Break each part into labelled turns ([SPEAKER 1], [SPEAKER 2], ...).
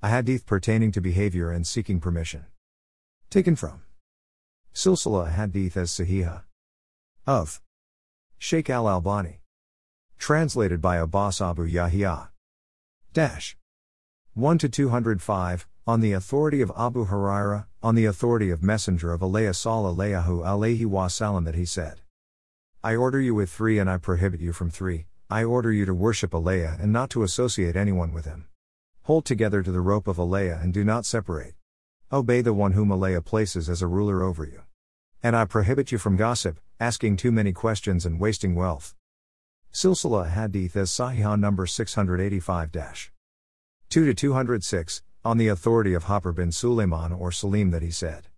[SPEAKER 1] A hadith pertaining to behavior and seeking permission. Taken from Silsila Hadith as Sahiha of Sheikh Al Albani. Translated by Abbas Abu Yahya. Dash 1 to 205, on the authority of Abu Huraira, on the authority of Messenger of Allah sallallahu alayhi wasallam that he said. I order you with three and I prohibit you from three, I order you to worship Allah and not to associate anyone with him. Hold together to the rope of Allah and do not separate. Obey the one whom Allah places as a ruler over you. And I prohibit you from gossip, asking too many questions and wasting wealth. Silsila Hadith as Sahih number 685 2 to 206, on the authority of Jabir bin Suleiman or Salim that he said.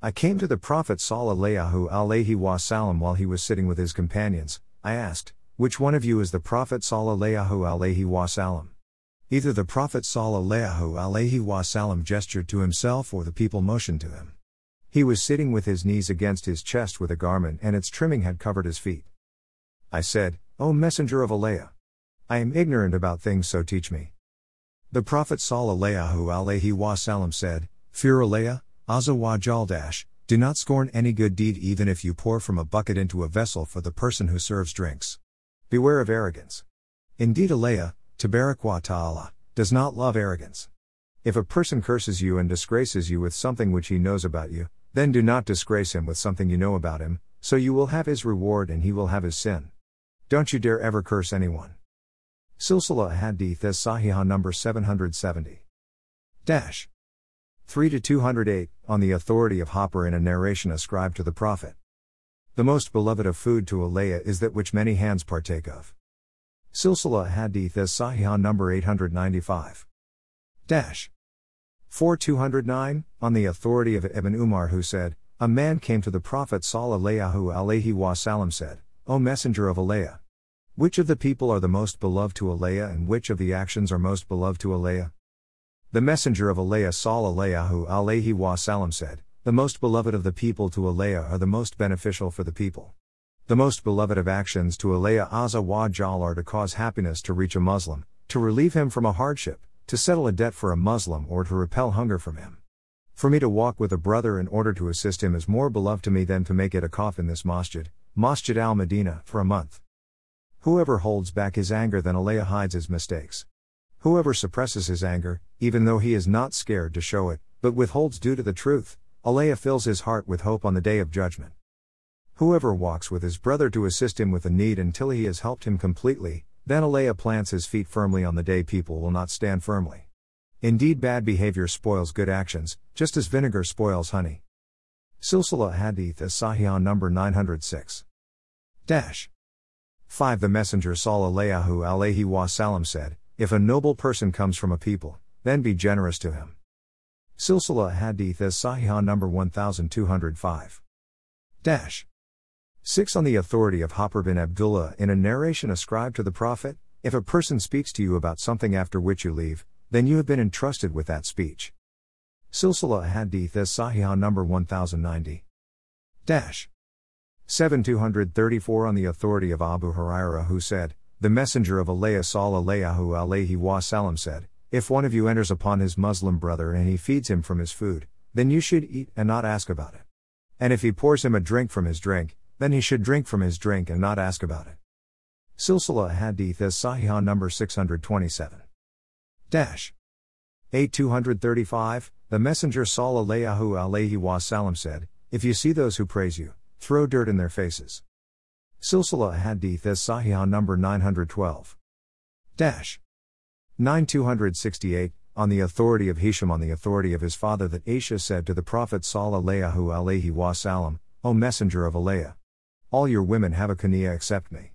[SPEAKER 1] I came to the Prophet sallallahu alaihi wasallam while he was sitting with his companions. I asked, Which one of you is the Prophet sallallahu alaihi wasallam? Either the Prophet sallallahu alaihi wasallam gestured to himself or the people motioned to him. He was sitting with his knees against his chest with a garment and its trimming had covered his feet. I said, O Messenger of Allah! I am ignorant about things so teach me. The Prophet sallallahu alaihi wasallam said, Fear Allah, Azza dash, do not scorn any good deed even if you pour from a bucket into a vessel for the person who serves drinks. Beware of arrogance. Indeed Allah, Tabarak wa ta'ala, does not love arrogance. If a person curses you and disgraces you with something which he knows about you, then do not disgrace him with something you know about him, so you will have his reward and he will have his sin. Don't you dare ever curse anyone. Silsila Hadith as Sahihah number 770. Dash. 3 to 208, on the authority of Jabir in a narration ascribed to the Prophet. The most beloved of food to Alaya is that which many hands partake of. Silsila Hadith as Sahih number 895. Dash. 4209, on the authority of Ibn Umar who said, A man came to the Prophet sallallahu alaihi wasallam said, O Messenger of Allah, which of the people are the most beloved to Allah and which of the actions are most beloved to Allah? The Messenger of Allah sallallahu alaihi wasallam said, The most beloved of the people to Allah are the most beneficial for the people. The most beloved of actions to Allah Azza wa Jal are to cause happiness to reach a Muslim, to relieve him from a hardship, to settle a debt for a Muslim or to repel hunger from him. For me to walk with a brother in order to assist him is more beloved to me than to make it a cough in this masjid, Masjid al Medina, for a month. Whoever holds back his anger then Allah hides his mistakes. Whoever suppresses his anger, even though he is not scared to show it, but withholds due to the truth, Allah fills his heart with hope on the day of judgment. Whoever walks with his brother to assist him with a need until he has helped him completely, then Allah plants his feet firmly on the day people will not stand firmly. Indeed, bad behavior spoils good actions, just as vinegar spoils honey. Silsila Hadith as Sahih number 906. Dash. 5. The Messenger sallallahu alaihi wasallam said, If a noble person comes from a people, then be generous to him. Silsila Hadith as Sahih number 1205. Dash. 6. On the authority of Jabir bin Abdullah in a narration ascribed to the Prophet, if a person speaks to you about something after which you leave, then you have been entrusted with that speech. Silsila Hadith as Sahih number 1090. Dash. 7234 On the authority of Abu Huraira who said, The Messenger of Allah sallallahu alayhi wasallam said, If one of you enters upon his Muslim brother and he feeds him from his food, then you should eat and not ask about it. And if he pours him a drink from his drink, then he should drink from his drink and not ask about it. Silsila Hadith as Sahih number 627. Dash. 8235, the Messenger sallallahu alayhi wasallam said, If you see those who praise you, throw dirt in their faces. Silsila Hadith as Sahih number 912. Dash. 9268, on the authority of Hisham on the authority of his father that Aisha said to the Prophet sallallahu alayhi wasallam, O Messenger of Allah, all your women have a kunya except me.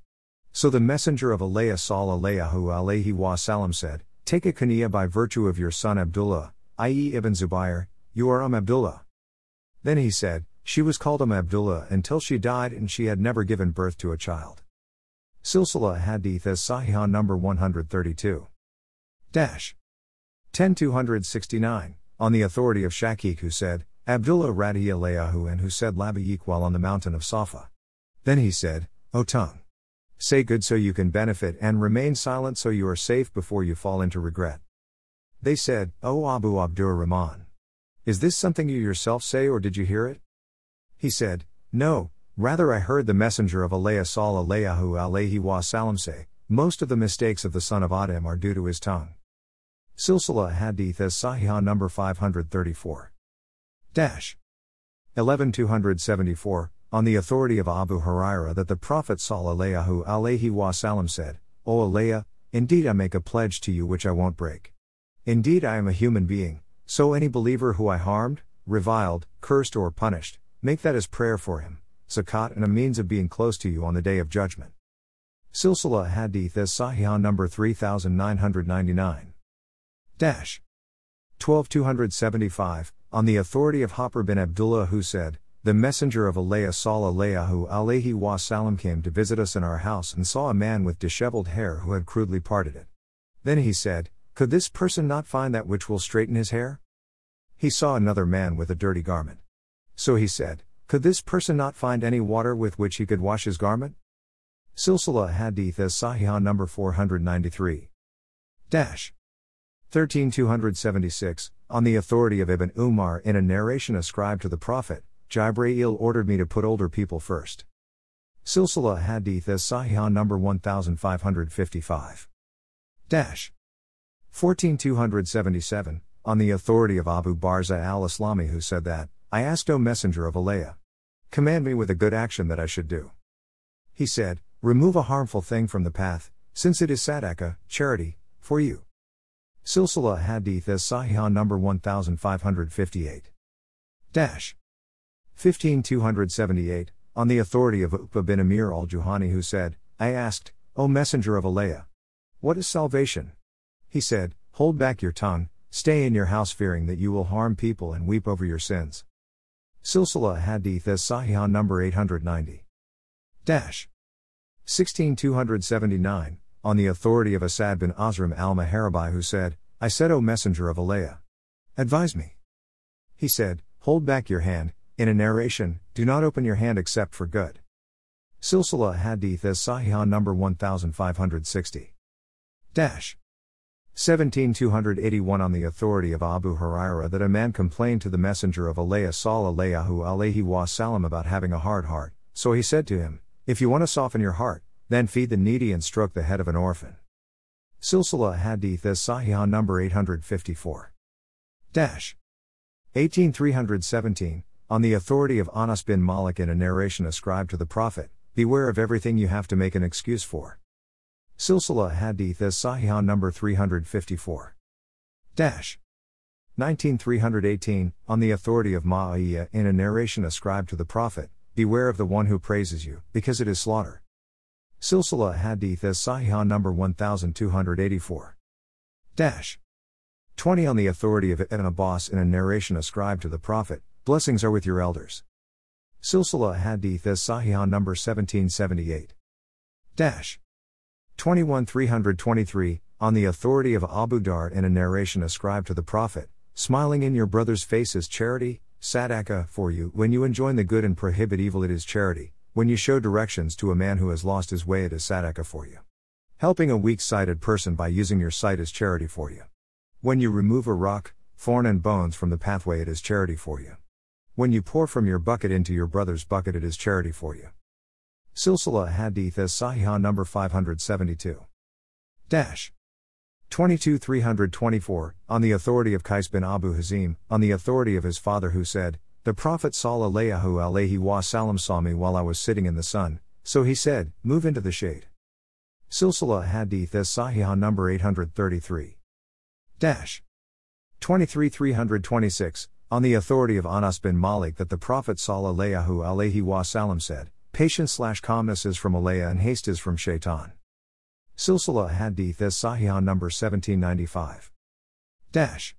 [SPEAKER 1] So the messenger of Allah sallallahu alayhi wasallam said, Take a kunya by virtue of your son Abdullah, i.e. Ibn Zubayr, you are Umm Abdullah. Then he said, She was called Umm Abdullah until she died and she had never given birth to a child. Silsila Hadith as Sahih number 132. Dash. 10269, on the authority of Shakik who said, Abdullah radiallahu and who said Labayik while on the mountain of Safa. Then he said, O tongue. Say good so you can benefit and remain silent so you are safe before you fall into regret. They said, O Abu Abdur Rahman. Is this something you yourself say or did you hear it? He said, No, rather I heard the messenger of Allah sallallahu alayhi wa sallam say, most of the mistakes of the son of Adam are due to his tongue. Silsila Hadith as Sahih number 534. Dash. 11274, on the authority of Abu Huraira that the Prophet sallallahu alayhi wa sallam said, O Allah, indeed I make a pledge to you which I won't break. Indeed, I am a human being, so any believer who I harmed, reviled, cursed, or punished, make that as prayer for him, zakat, and a means of being close to you on the day of judgment. Silsila Hadith as Sahih number 3999. Dash. 12275, on the authority of Jabir bin Abdullah who said, The messenger of Allah sallallahu alayhi wa sallam came to visit us in our house and saw a man with disheveled hair who had crudely parted it. Then he said, could this person not find that which will straighten his hair? He saw another man with a dirty garment. So he said, Could this person not find any water with which he could wash his garment? Silsila Hadith as Sahih number 493. Dash. 13276, on the authority of Ibn Umar in a narration ascribed to the Prophet, Jibreel ordered me to put older people first. Silsila Hadith as Sahih number 1555. Dash. 14277, on the authority of Abu Barza al Aslami, who said that, I asked, O Messenger of Allah, command me with a good action that I should do. He said, Remove a harmful thing from the path, since it is sadaqah, charity, for you. Silsila Hadith as Sahih number 1558. Dash. 15278, on the authority of Uqba bin Amir al Juhani, who said, I asked, O Messenger of Allah, what is salvation? He said, Hold back your tongue, stay in your house fearing that you will harm people and weep over your sins. Silsila Hadith as Sahih number 890. Dash. 16279, on the authority of Asad bin Azram al Maharabi who said, I said, O Messenger of Allah, advise me. He said, Hold back your hand, in a narration, do not open your hand except for good. Silsila Hadith as Sahih number 1560. Dash. 17281 on the authority of Abu Huraira that a man complained to the messenger of Allah sallallahu alayhi wa sallam about having a hard heart, so he said to him, If you want to soften your heart, then feed the needy and stroke the head of an orphan. Silsila Hadith as Sahih number 854. Dash. 18317, on the authority of Anas bin Malik in a narration ascribed to the Prophet, Beware of everything you have to make an excuse for. Silsila Hadith as Sahih number 354. Dash. 19318, on the authority of Ma'iyah in a narration ascribed to the Prophet, Beware of the one who praises you, because it is slaughter. Silsila Hadith as Sahih number 1284. Dash. 20 on the authority of Ibn Abbas in a narration ascribed to the Prophet, Blessings are with your elders. Silsila Hadith as Sahih number 1778. Dash. 21 323, on the authority of Abu Dharr in a narration ascribed to the Prophet, smiling in your brother's face is charity, sadaka for you, when you enjoin the good and prohibit evil, it is charity, when you show directions to a man who has lost his way, it is sadaka for you. Helping a weak sighted person by using your sight is charity for you. When you remove a rock, thorn, and bones from the pathway, it is charity for you. When you pour from your bucket into your brother's bucket, it is charity for you. Silsila Hadith as Sahih number 572. Dash. 22 324, on the authority of Qais bin Abu Hazim, on the authority of his father who said, The Prophet sallallahu saw me while I was sitting in the sun, so he said, Move into the shade. Silsila Hadith as Sahih number 833. Dash. 23 326, on the authority of Anas bin Malik that the Prophet sallallahu alaihi wasallam said, Patience slash calmness is from Alaya and haste is from Shaitan. Silsila Hadith as Sahih number 1795. Dash.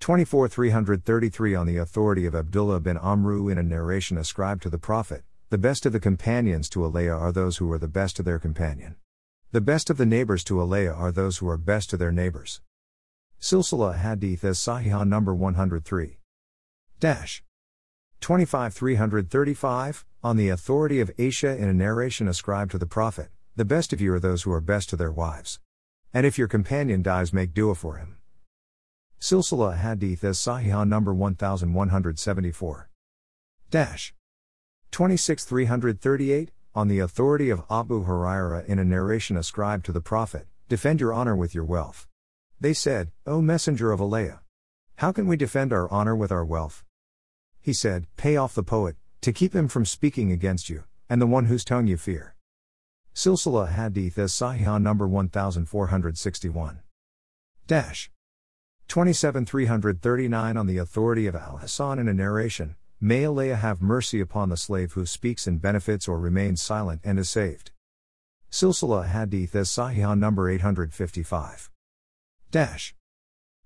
[SPEAKER 1] 24 333 on the authority of Abdullah bin Amru in a narration ascribed to the Prophet, the best of the companions to Alaya are those who are the best to their companion. The best of the neighbors to Alaya are those who are best to their neighbors. Silsila Hadith as Sahih number 103. Dash. 25 335, on the authority of Aisha in a narration ascribed to the Prophet, the best of you are those who are best to their wives. And if your companion dies, make dua for him. Silsila Hadith as Sahih number 1174. Dash. 26338, on the authority of Abu Huraira in a narration ascribed to the Prophet, defend your honor with your wealth. They said, O Messenger of Allah. How can we defend our honor with our wealth? He said, Pay off the poet, to keep him from speaking against you, and the one whose tongue you fear. Silsila Hadith as Sahih number 1461. Dash. 27339 On the authority of Al Hasan in a narration, May Allah have mercy upon the slave who speaks and benefits or remains silent and is saved. Silsila Hadith as Sahih number 855. Dash.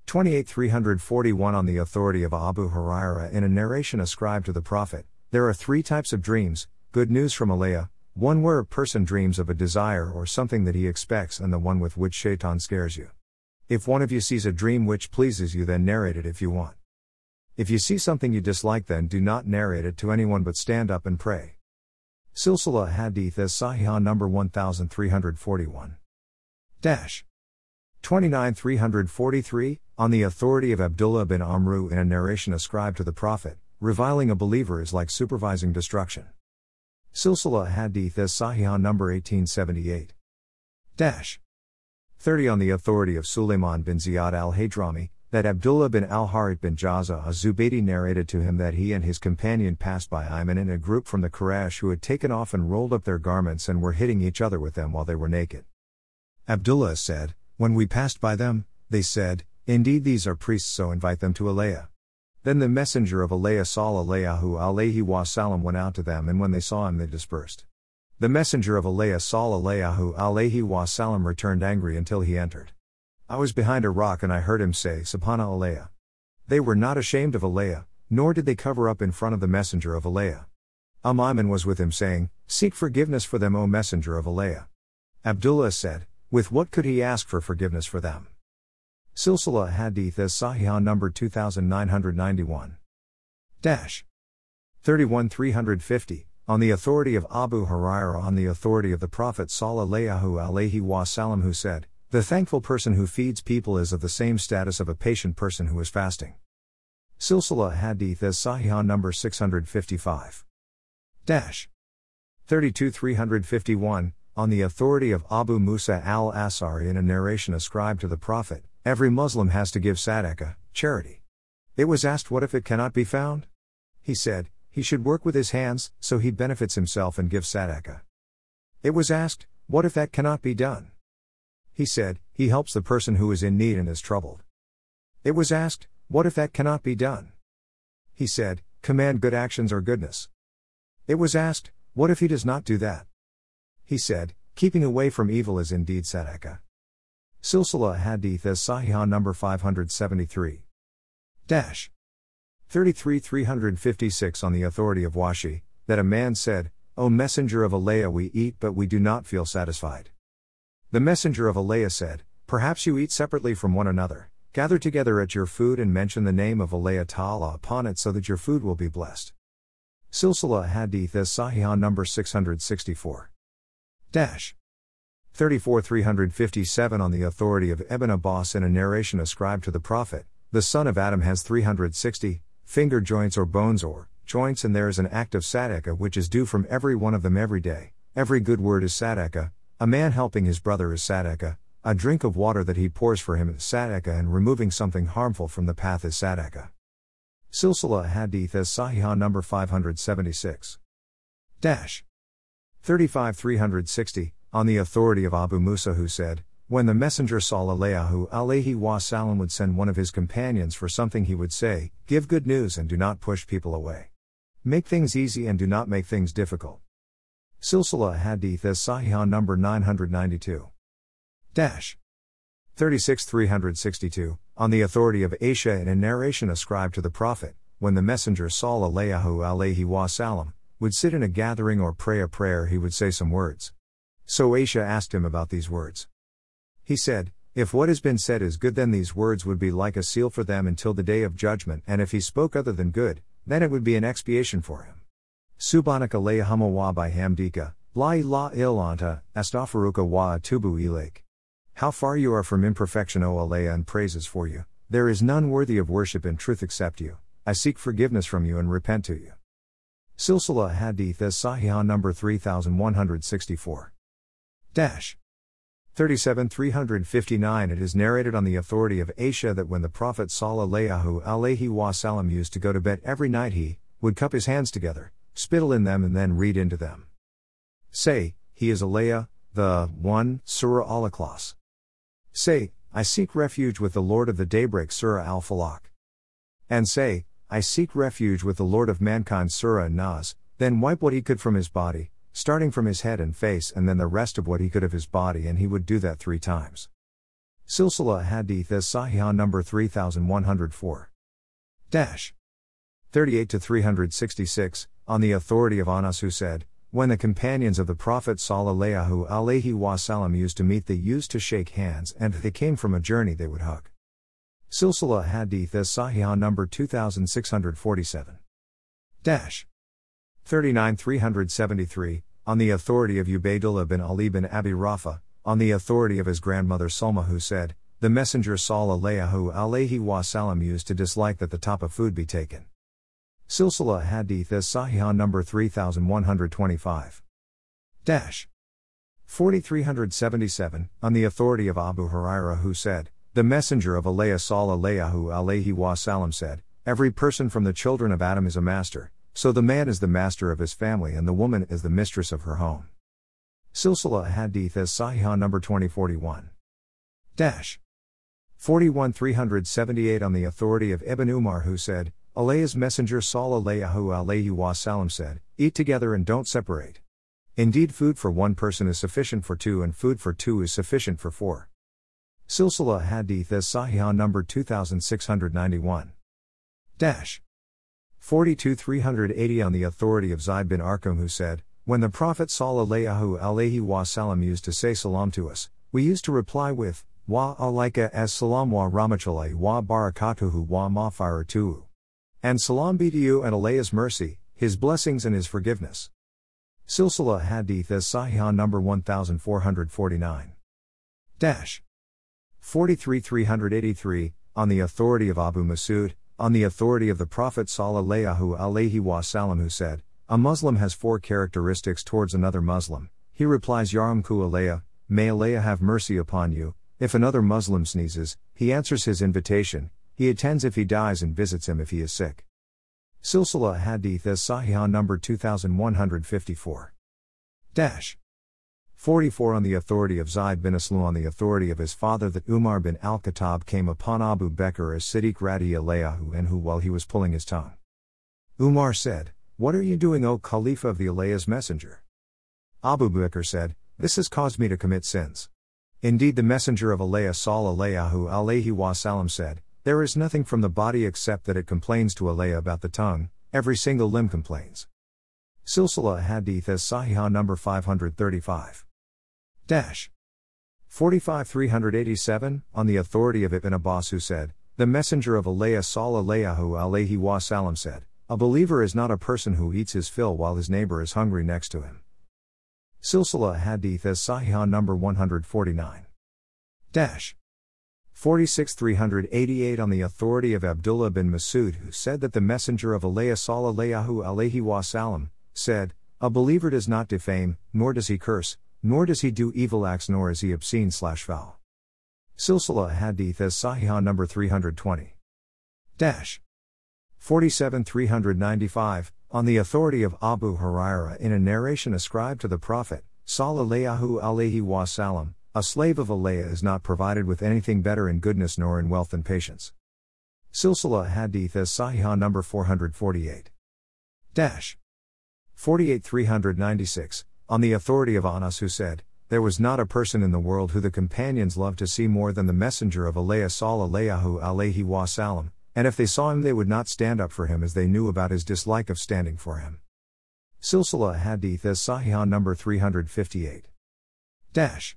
[SPEAKER 1] 28341 On the authority of Abu Huraira in a narration ascribed to the Prophet, there are three types of dreams good news from Allah, one where a person dreams of a desire or something that he expects, and the one with which shaitan scares you. If one of you sees a dream which pleases you, then narrate it if you want. If you see something you dislike, then do not narrate it to anyone but stand up and pray. Silsila Hadith as Sahih number 1341. Dash. 29343, on the authority of Abdullah bin Amru in a narration ascribed to the Prophet, reviling a believer is like supervising destruction. Silsila Hadith as Sahih number 1878. Dash. 30 On the authority of Sulaiman bin Ziyad al Hadrami, that Abdullah bin al Harith bin Jaza a Zubaydi narrated to him that he and his companion passed by Ayman in a group from the Quraysh who had taken off and rolled up their garments and were hitting each other with them while they were naked. Abdullah said, When we passed by them, they said, Indeed, these are priests, so invite them to Alaya. Then the messenger of Alea Allah sallallahu alayhi wasallam went out to them, and when they saw him, they dispersed. The messenger of Alea Allah sallallahu alayhi wasallam returned angry until he entered. I was behind a rock and I heard him say, Subhanallah. They were not ashamed of Allah, nor did they cover up in front of the messenger of Allah. Umayman was with him saying, Seek forgiveness for them, O messenger of Allah. Abdullah said, With what could he ask for forgiveness for them? Silsila Hadith as Sahih number 2991. Dash. 31 350 on the authority of Abu Huraira on the authority of the Prophet sallallahu alaihi wasallam who said, "The thankful person who feeds people is of the same status of a patient person who is fasting." Silsila Hadith as Sahih number 655. Dash 32 351 on the authority of Abu Musa al-Ash'ari in a narration ascribed to the Prophet, every Muslim has to give sadaqah, charity. It was asked what if it cannot be found? He said, he should work with his hands, so he benefits himself and gives sadaqah. It was asked, What if that cannot be done? He said, He helps the person who is in need and is troubled. It was asked, What if that cannot be done? He said, Command good actions or goodness. It was asked, What if he does not do that? He said, Keeping away from evil is indeed sadaqah. Silsila Hadith as Sahih number 573. Dash. 33 356 On the authority of Wahshi, that a man said, O Messenger of Allah, we eat but we do not feel satisfied. The Messenger of Allah said, Perhaps you eat separately from one another, gather together at your food and mention the name of Allah Ta'ala upon it so that your food will be blessed. Silsila Hadith as Sahih number 664. Dash. 34 357 On the authority of Ibn Abbas in a narration ascribed to the Prophet, the son of Adam has 360, finger joints or bones or joints, and there is an act of sadaka which is due from every one of them every day. Every good word is sadaka, a man helping his brother is sadaka, a drink of water that he pours for him is sadaka, and removing something harmful from the path is sadaka. Silsila Hadith as Sahih number 576. Dash. 35 360, on the authority of Abu Musa who said, when the Messenger sallallahu alaihi wasallam would send one of his companions for something he would say, Give good news and do not push people away. Make things easy and do not make things difficult. Silsila Hadith as Sahih number 992. Dash. 36 362, on the authority of Aisha in a narration ascribed to the Prophet, when the Messenger sallallahu alaihi wasallam would sit in a gathering or pray a prayer he would say some words. So Aisha asked him about these words. He said, If what has been said is good, then these words would be like a seal for them until the day of judgment, and if he spoke other than good, then it would be an expiation for him. Subhanaka Layahama wa bihamdika, la ilaha anta, astaghfiruka wa atubu ilaik. How far you are from imperfection, O Allah, and praises for you, There is none worthy of worship in truth except you. I seek forgiveness from you and repent to you. Silsila Hadith as Sahih number 3164. Dash. 37 359 It is narrated on the authority of Aisha that when the Prophet sallallahu alaihi wasallam used to go to bed every night he would cup his hands together, spittle in them and then read into them. Say, he is Alaya, the 1, Surah Al Ikhlas. Say, I seek refuge with the Lord of the daybreak Surah Al Falaq. And say, I seek refuge with the Lord of mankind Surah Nas, then wipe what he could from his body, starting from his head and face and then the rest of what he could of his body and he would do that three times. Silsila Hadith as Sahih number 3104. Dash. 38 to 366, on the authority of Anas who said, when the companions of the Prophet sallallahu alaihi wasallam used to meet they used to shake hands and if they came from a journey they would hug. Silsila Hadith as Sahih number 2647. Dash. 39 373, on the authority of Ubaidullah bin Ali bin Abi Rafa, on the authority of his grandmother Salma who said, the Messenger sallallahu wasallam used to dislike that the top of food be taken. Silsila Hadith as Sahih number 3125. Dash. 4377, on the authority of Abu Huraira who said, The Messenger of Allah sallallahu alayhi wasallam said, Every person from the children of Adam is a master, so the man is the master of his family and the woman is the mistress of her home. Silsila Hadith as Sahih number 2041. Dash. 41 378 on the authority of Ibn Umar who said, Allah's Messenger sallallahu alayhi wasallam said, Eat together and don't separate. Indeed food for one person is sufficient for two and food for two is sufficient for four. Silsila Hadith as Sahih number 2691. Dash. 42 380 on the authority of Zaid bin Arqam who said, When the Prophet sallallahu alaihi wasallam used to say salam to us, we used to reply with, Wa alaika as salam wa rahmatullahi wa barakatuhu wa mafiratuhu. And salam be to you and Allah's mercy, His blessings and His forgiveness. Silsila Hadith as Sahih number 1449. Dash. 43 383, on the authority of Abu Masud, on the authority of the Prophet sallallahu alaihi wasallam who said, A Muslim has four characteristics towards another Muslim. He replies Yaramku alayah, may Allah have mercy upon you. If another Muslim sneezes, he answers his invitation, he attends if he dies and visits him if he is sick. Silsila Hadith as Sahih number 2154. Dash. 44 On the authority of Zaid bin Aslam on the authority of his father that Umar bin al-Khattab came upon Abu Bakr as Siddiq Radi Alayahu and who while he was pulling his tongue. Umar said, What are you doing O Khalifa of the Allah's messenger? Abu Bakr said, This has caused me to commit sins. Indeed the messenger of Allah sallallahu alayhi wasallam said, There is nothing from the body except that it complains to Allah about the tongue, every single limb complains. Silsila Hadith as Sahih number 535. Dash. 45 387, on the authority of Ibn Abbas who said, The Messenger of Allah sallallahu alayhi wasallam said, A believer is not a person who eats his fill while his neighbor is hungry next to him. Silsila Hadith as Sahih number 149. Dash. 46 388 on the authority of Abdullah bin Masud who said that the Messenger of Allah sallallahu alayhi wasallam said, A believer does not defame, nor does he curse, nor does he do evil acts nor is he obscene slash foul. Silsila Hadith as Sahih number 320. Dash. 47 395, on the authority of Abu Huraira in a narration ascribed to the Prophet, Sallallahu alaihi wasallam, a slave of Allah is not provided with anything better in goodness nor in wealth and patience. Silsila Hadith as Sahih number 448. Dash. 48 396, on the authority of Anas who said, There was not a person in the world who the companions loved to see more than the messenger of Allah sallallahu alayhi wasallam, and if they saw him they would not stand up for him as they knew about his dislike of standing for him. Silsila Hadith as Sahih number 358. Dash.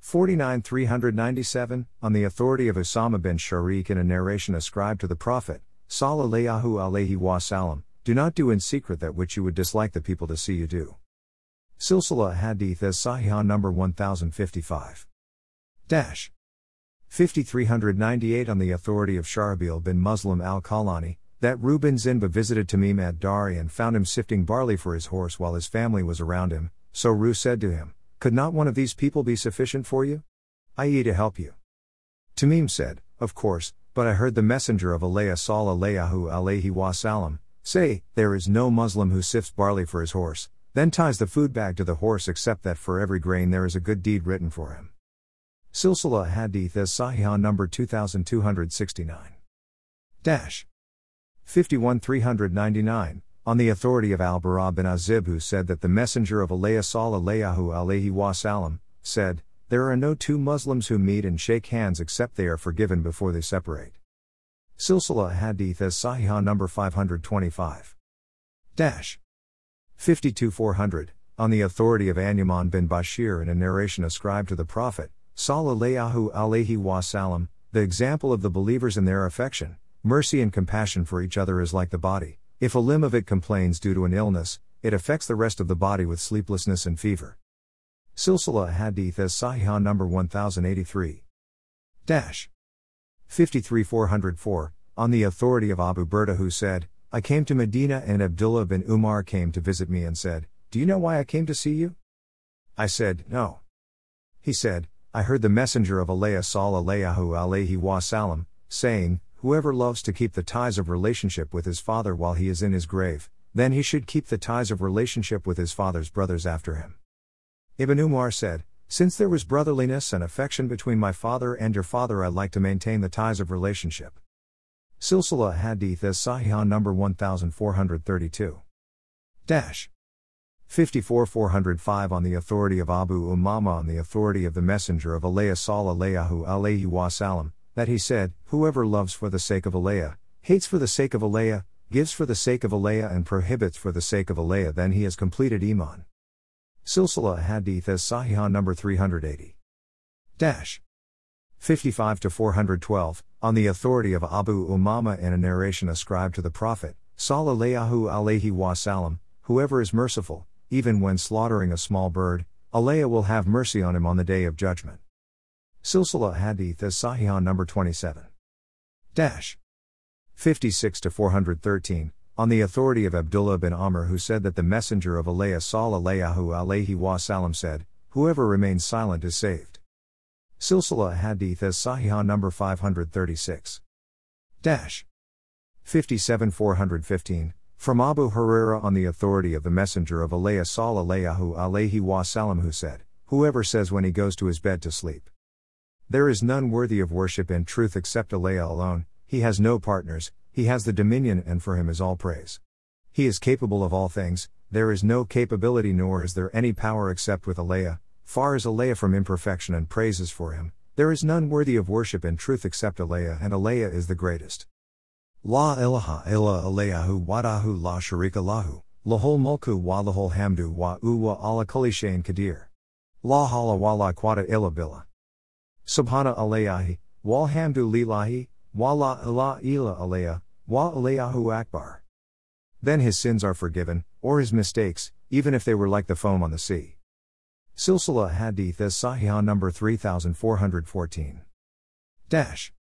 [SPEAKER 1] 49 397, on the authority of Usama bin Sharik in a narration ascribed to the Prophet, Sallallahu alayhi wasallam, do not do in secret that which you would dislike the people to see you do. Silsila Hadith as Sahih number 1055. Dash. 5398 On the authority of Sharabil bin Muslim al Kalani, that Reuben Zinba visited Tamim at Dari and found him sifting barley for his horse while his family was around him, so Ru said to him, Could not one of these people be sufficient for you? I.e., to help you. Tamim said, Of course, but I heard the messenger of Allah sallallahu alayhi wasallam say, There is no Muslim who sifts barley for his horse, then ties the food bag to the horse except that for every grain there is a good deed written for him. Silsila Hadith as Sahih number 2269. Dash. 51399, on the authority of Al Bara bin Azib, who said that the Messenger of Allah sallallahu alayhi wasallam said, There are no two Muslims who meet and shake hands except they are forgiven before they separate. Silsila Hadith as Sahih number 525. Dash. 52400, on the authority of An-Nu'man bin Bashir in a narration ascribed to the Prophet, Sallallahu alayhi wasallam, the example of the believers in their affection, mercy and compassion for each other is like the body. If a limb of it complains due to an illness, it affects the rest of the body with sleeplessness and fever. Silsila Hadith as Sahih number 1083. Dash. 53404, on the authority of Abu Burda who said, I came to Medina and Abdullah bin Umar came to visit me and said, Do you know why I came to see you? I said, No. He said, I heard the messenger of Allah sallallahu alayhi wasallam saying, Whoever loves to keep the ties of relationship with his father while he is in his grave, then he should keep the ties of relationship with his father's brothers after him. Ibn Umar said, Since there was brotherliness and affection between my father and your father, I'd like to maintain the ties of relationship. Silsila Hadith as Sahih number 1432. Dash. 54 405 on the authority of Abu Umama on the authority of the Messenger of Allah sallallahu alayhi wasallam, that he said, Whoever loves for the sake of Allah, hates for the sake of Allah, gives for the sake of Allah and prohibits for the sake of Allah then he has completed Iman. Silsila Hadith as Sahih number 380. Dash. 55 to 412, on the authority of Abu Umama in a narration ascribed to the Prophet, Sallallahu alayhi wasallam, whoever is merciful, even when slaughtering a small bird, Allah will have mercy on him on the day of judgment. Silsila Hadith as Sahih number 27. Dash. 56 to 413, on the authority of Abdullah bin Amr who said that the messenger of Allah sallallahu alayhi wasallam said, Whoever remains silent is saved. Silsila Hadith as Sahih number 536. Dash. 57 415, from Abu Huraira on the authority of the Messenger of Allah sallallahu alayhi wasallam who said, Whoever says when he goes to his bed to sleep, There is none worthy of worship in truth except Allah alone, he has no partners, he has the dominion and for him is all praise. He is capable of all things, there is no capability nor is there any power except with Allah, far is Allah from imperfection and praises for him, there is none worthy of worship in truth except Allah and Allah is the greatest. La ilaha illa Allahu wadahu la sharika lahu, lahul mulku wa lahul hamdu wa uwa ala kulli shayin kadir. La hala wa la quwwata illa billah. Subhana alayahi, wal hamdu lillahi, wa la ila ila alaya, wa alayahu akbar. Then his sins are forgiven, or his mistakes, even if they were like the foam on the sea. Silsila Hadith as Sahih number 3414. Dash.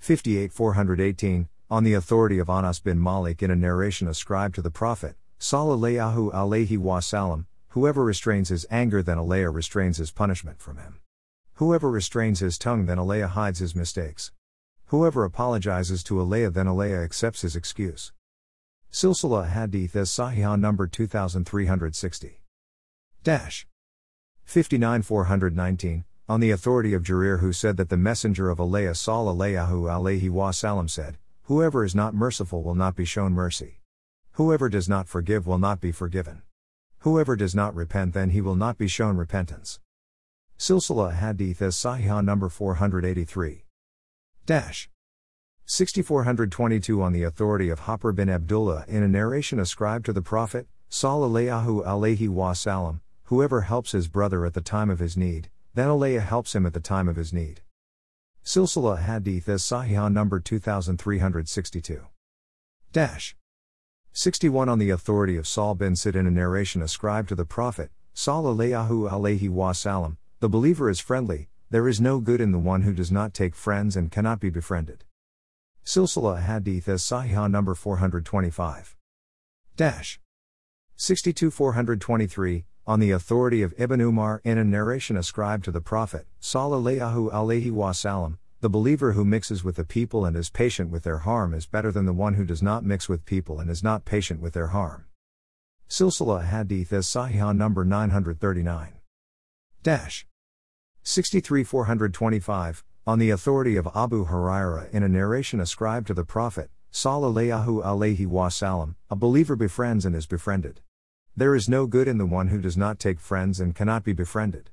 [SPEAKER 1] 58 418, on the authority of Anas bin Malik in a narration ascribed to the Prophet, Sallallahu alayhi wasallam, whoever restrains his anger then Allah restrains his punishment from him. Whoever restrains his tongue then Allah hides his mistakes. Whoever apologizes to Allah then Allah accepts his excuse. Silsila Hadith as Sahih number 2360. Dash. 59 419, on the authority of Jarir who said that the Messenger of Allah sallallahu alayhi wasallam said, Whoever is not merciful will not be shown mercy. Whoever does not forgive will not be forgiven. Whoever does not repent then he will not be shown repentance. Silsila Hadith as Sahih number 483. Dash. 6422 on the authority of Jabir bin Abdullah in a narration ascribed to the Prophet, Sallallahu alayhi wasallam, whoever helps his brother at the time of his need, then Allah helps him at the time of his need. Silsila Hadith as Sahih number 2362. Dash. 61 On the authority of Sahl bin Sa'd in a narration ascribed to the Prophet, Sallallahu alayhi wasallam, the believer is friendly, There is no good in the one who does not take friends and cannot be befriended. Silsila Hadith as Sahih number 425. Dash. 62 423, on the authority of Ibn Umar in a narration ascribed to the Prophet, Sallallahu alaihi wasallam, the believer who mixes with the people and is patient with their harm is better than the one who does not mix with people and is not patient with their harm. Silsila Hadith as Sahih number 939. Dash. 63 425, on the authority of Abu Huraira in a narration ascribed to the Prophet, Sallallahu alaihi wasallam, a believer befriends and is befriended. There is no good in the one who does not take friends and cannot be befriended.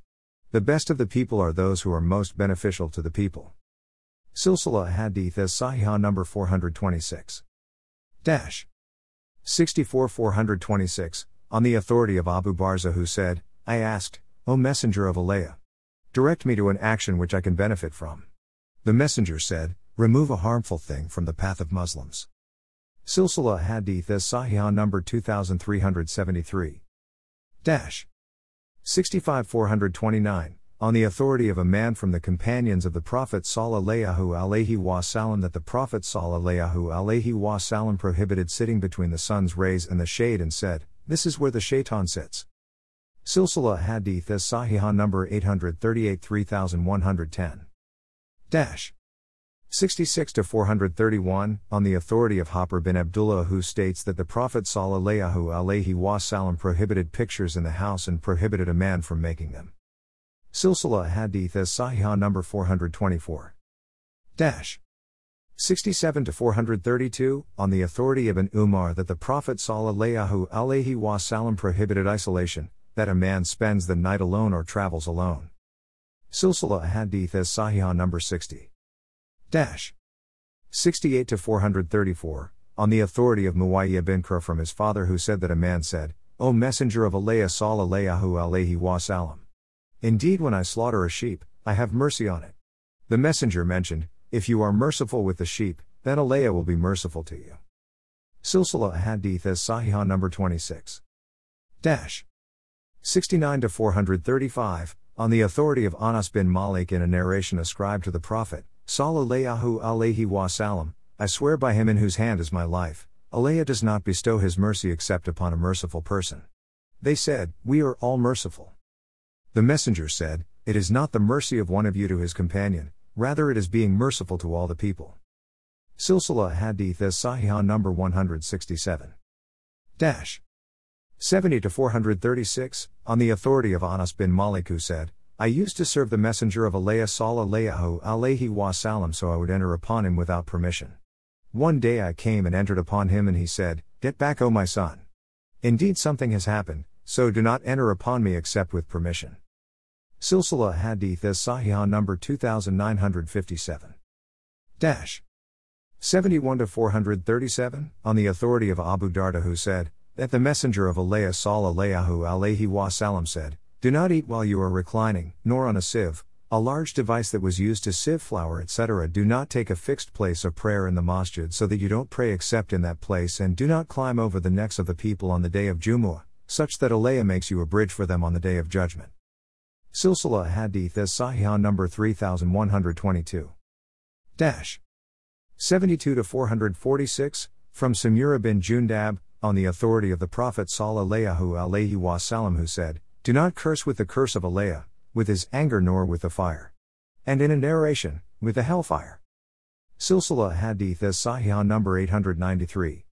[SPEAKER 1] The best of the people are those who are most beneficial to the people. Silsila Hadith as Sahih number 426. Dash. 64 426, on the authority of Abu Barza who said, I asked, O Messenger of Allah, direct me to an action which I can benefit from. The Messenger said, Remove a harmful thing from the path of Muslims. Silsila Hadith as Sahih number 2373. Dash. 65 429, on the authority of a man from the companions of the Prophet sallallahu alaihi wasallam that the Prophet sallallahu alaihi wasallam prohibited sitting between the sun's rays and the shade and said, This is where the shaitan sits. Silsila Hadith as Sahih number 838 3110. Dash. 66 to 431, on the authority of Jabir bin Abdullah, who states that the Prophet sallallahu alaihi wasallam prohibited pictures in the house and prohibited a man from making them. Silsila Hadith as Sahih number 424. Dash. 67 to 432, on the authority of an Umar that the Prophet sallallahu alaihi wasallam prohibited isolation, that a man spends the night alone or travels alone. Silsila Hadith as Sahih number 60. Dash. 68 to 434, on the authority of Muawiyah bin Kra from his father who said that a man said, O Messenger of Allah sallallahu alaihi wasallam. Indeed when I slaughter a sheep, I have mercy on it. The messenger mentioned, If you are merciful with the sheep, then Allah will be merciful to you. Silsila Hadith as Sahih number 26. Dash. 69 to 435, on the authority of Anas bin Malik in a narration ascribed to the Prophet, Sallallahu alayhi wa wasallam, I swear by him in whose hand is my life, Allah does not bestow his mercy except upon a merciful person. They said, We are all merciful. The messenger said, It is not the mercy of one of you to his companion, rather it is being merciful to all the people. Silsila Hadith as Sahih number 167. Dash. 70 to 436, on the authority of Anas bin Malik who said, I used to serve the messenger of Allah sallallahu alaihi wasallam so I would enter upon him without permission. One day I came and entered upon him and he said, Get back O my son. Indeed something has happened, so do not enter upon me except with permission. Silsila Hadith as Sahih number 2957. Dash. 71 to 437, on the authority of Abu Darda who said, that the Messenger of Allah sallallahu alaihi wasallam said, Do not eat while you are reclining, nor on a sieve, a large device that was used to sieve flour, etc. Do not take a fixed place of prayer in the masjid so that you don't pray except in that place, and do not climb over the necks of the people on the day of Jumu'ah, such that Allah makes you a bridge for them on the day of judgment. Silsila Hadith as Sahih number 3122. Dash. 72 to 446, from Samura bin Jundab, on the authority of the Prophet sallallahu alaihi wasallam who said, Do not curse with the curse of Allah, with his anger nor with the fire. And in a narration, with the hellfire. Silsila Hadith as Sahih number 893.